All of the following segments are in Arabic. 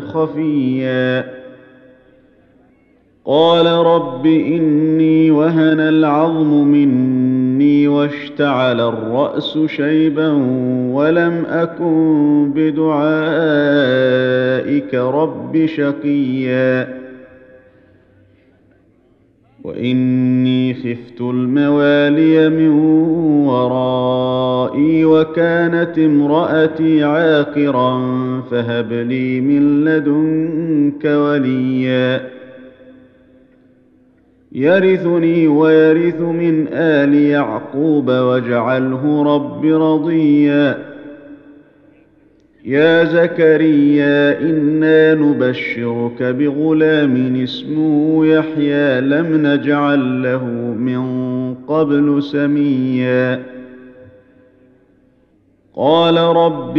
خفيا. قال رب إني وهن العظم مني واشتعل الرأس شيبا ولم أكن بدعائك رب شقيا. واني خفت الموالي من ورائي وكانت امراتي عاقرا فهب لي من لدنك وليا. يرثني ويرث من آل يعقوب واجعله رب رضيا. يا زكريا إنا نبشرك بغلام اسمه يحيى لم نجعل له من قبل سميا. قال رب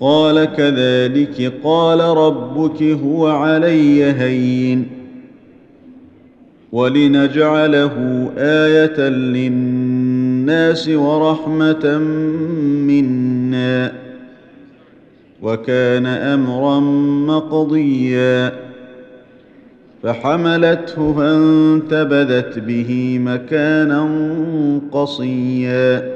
قال كذلك قال ربك هو علي هين ولنجعله آية للناس ورحمة منا وكان أمرا مقضيا فحملته فانتبذت به مكانا قصيا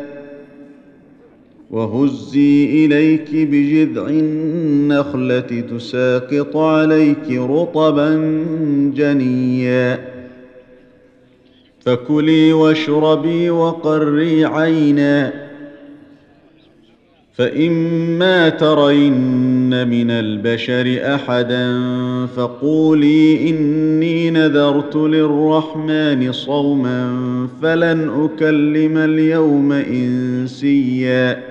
وهزي إليك بجذع النخلة تساقط عليك رطبا جنيا. فكلي واشربي وقري عينا. فإما ترين من البشر أحدا فقولي إني نذرت للرحمن صوما فلن أكلم اليوم إنسيا.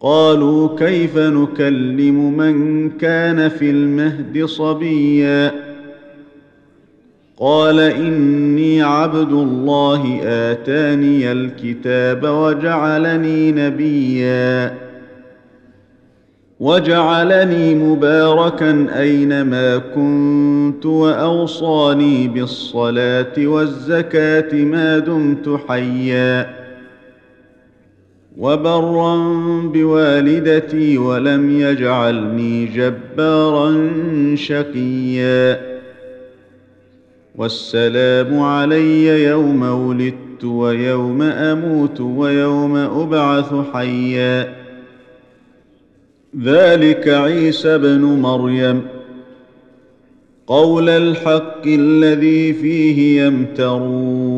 قالوا كيف نكلم من كان في المهد صبيا؟ قال إني عبد الله آتاني الكتاب وجعلني نبيا. وجعلني مباركا أينما كنت وأوصاني بالصلاة والزكاة ما دمت حيا. وبرا بوالدتي ولم يجعلني جبارا شقيا. والسلام علي يوم ولدت ويوم أموت ويوم أبعث حيا. ذلك عيسى بن مريم. قول الحق الذي فيه يمترون.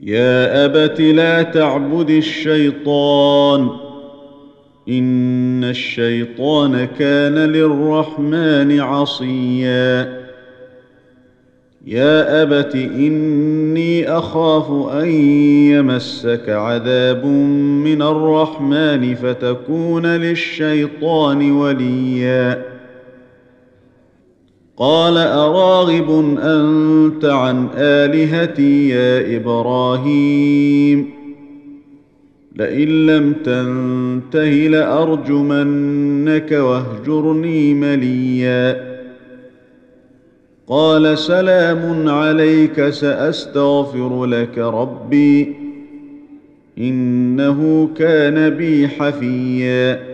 يا أبت لا تعبد الشيطان. إن الشيطان كان للرحمن عصيا. يا أبت إني أخاف أن يمسك عذاب من الرحمن فتكون للشيطان وليا. قال أراغب أنت عن آلهتي يا إبراهيم؟ لئن لم تنته لأرجمنك واهجرني مليا. قال سلام عليك سأستغفر لك ربي إنه كان بي حفيا.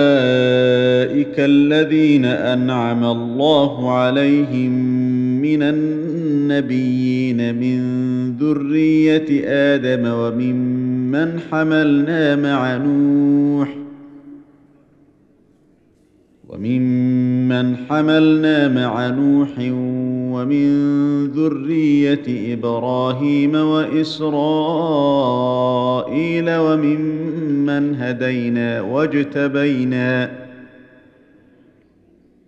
اولئك الذين أنعم الله عليهم من النبيين من ذرية آدم وممن حملنا مع نوح وممن حملنا مع نوح ومن ذرية إبراهيم وإسرائيل وممن هدينا واجتبينا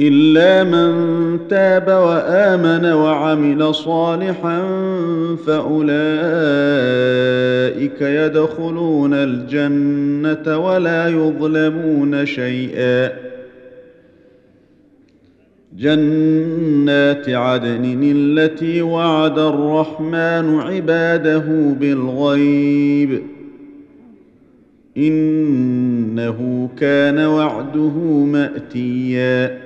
إلا من تاب وآمن وعمل صالحا فأولئك يدخلون الجنة ولا يظلمون شيئا. جنات عدن التي وعد الرحمن عباده بالغيب. إنه كان وعده مأتيا.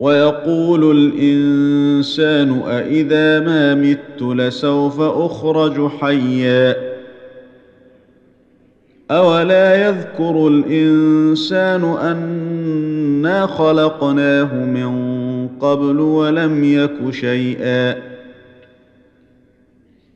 ويقول الإنسان أإذا ما مت لسوف أخرج حيا. أولا يذكر الإنسان أنا خلقناه من قبل ولم يك شيئا.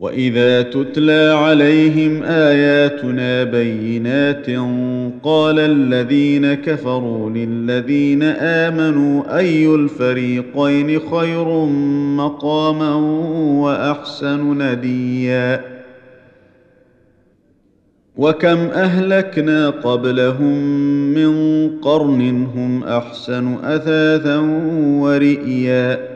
واذا تتلى عليهم اياتنا بينات قال الذين كفروا للذين امنوا اي الفريقين خير مقاما واحسن نديا وكم اهلكنا قبلهم من قرن هم احسن اثاثا ورئيا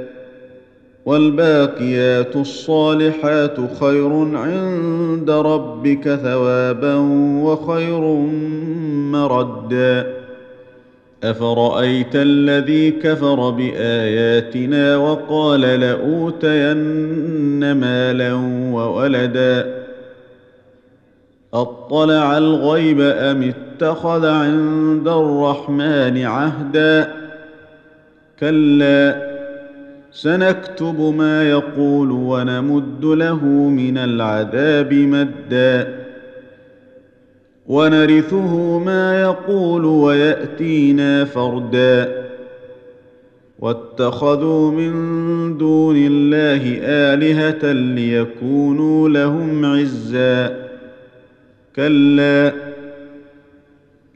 والباقيات الصالحات خير عند ربك ثوابا وخير مردا. افرايت الذي كفر باياتنا وقال لاوتين مالا وولدا؟ اطلع الغيب ام اتخذ عند الرحمن عهدا؟ كلا سنكتب ما يقول ونمد له من العذاب مدا. ونرثه ما يقول ويأتينا فردا. واتخذوا من دون الله آلهة ليكونوا لهم عزا. كلا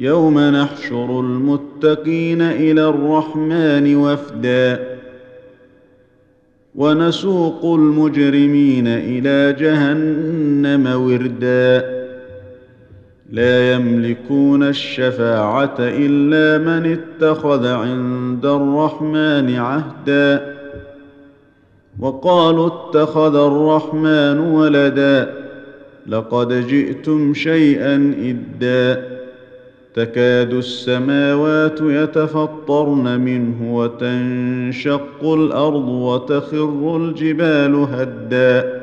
يوم نحشر المتقين إلى الرحمن وفدا ونسوق المجرمين إلى جهنم وردا. لا يملكون الشفاعة إلا من اتخذ عند الرحمن عهدا. وقالوا اتخذ الرحمن ولدا لقد جئتم شيئا إدا. تكاد السماوات يتفطرن منه وتنشق الأرض وتخر الجبال هدا.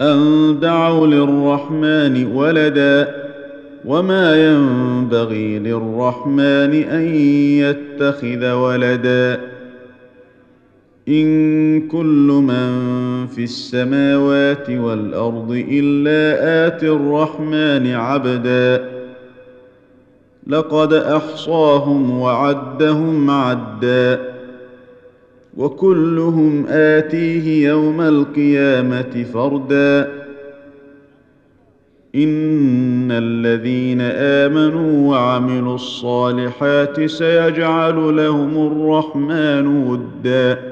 أن دعوا للرحمن ولدا وما ينبغي للرحمن أن يتخذ ولدا. إن كل من في السماوات والأرض إلا آتي الرحمن عبدا. لقد أحصاهم وعدهم عدا وكلهم آتيه يوم القيامة فردا. إن الذين آمنوا وعملوا الصالحات سيجعل لهم الرحمن ودا.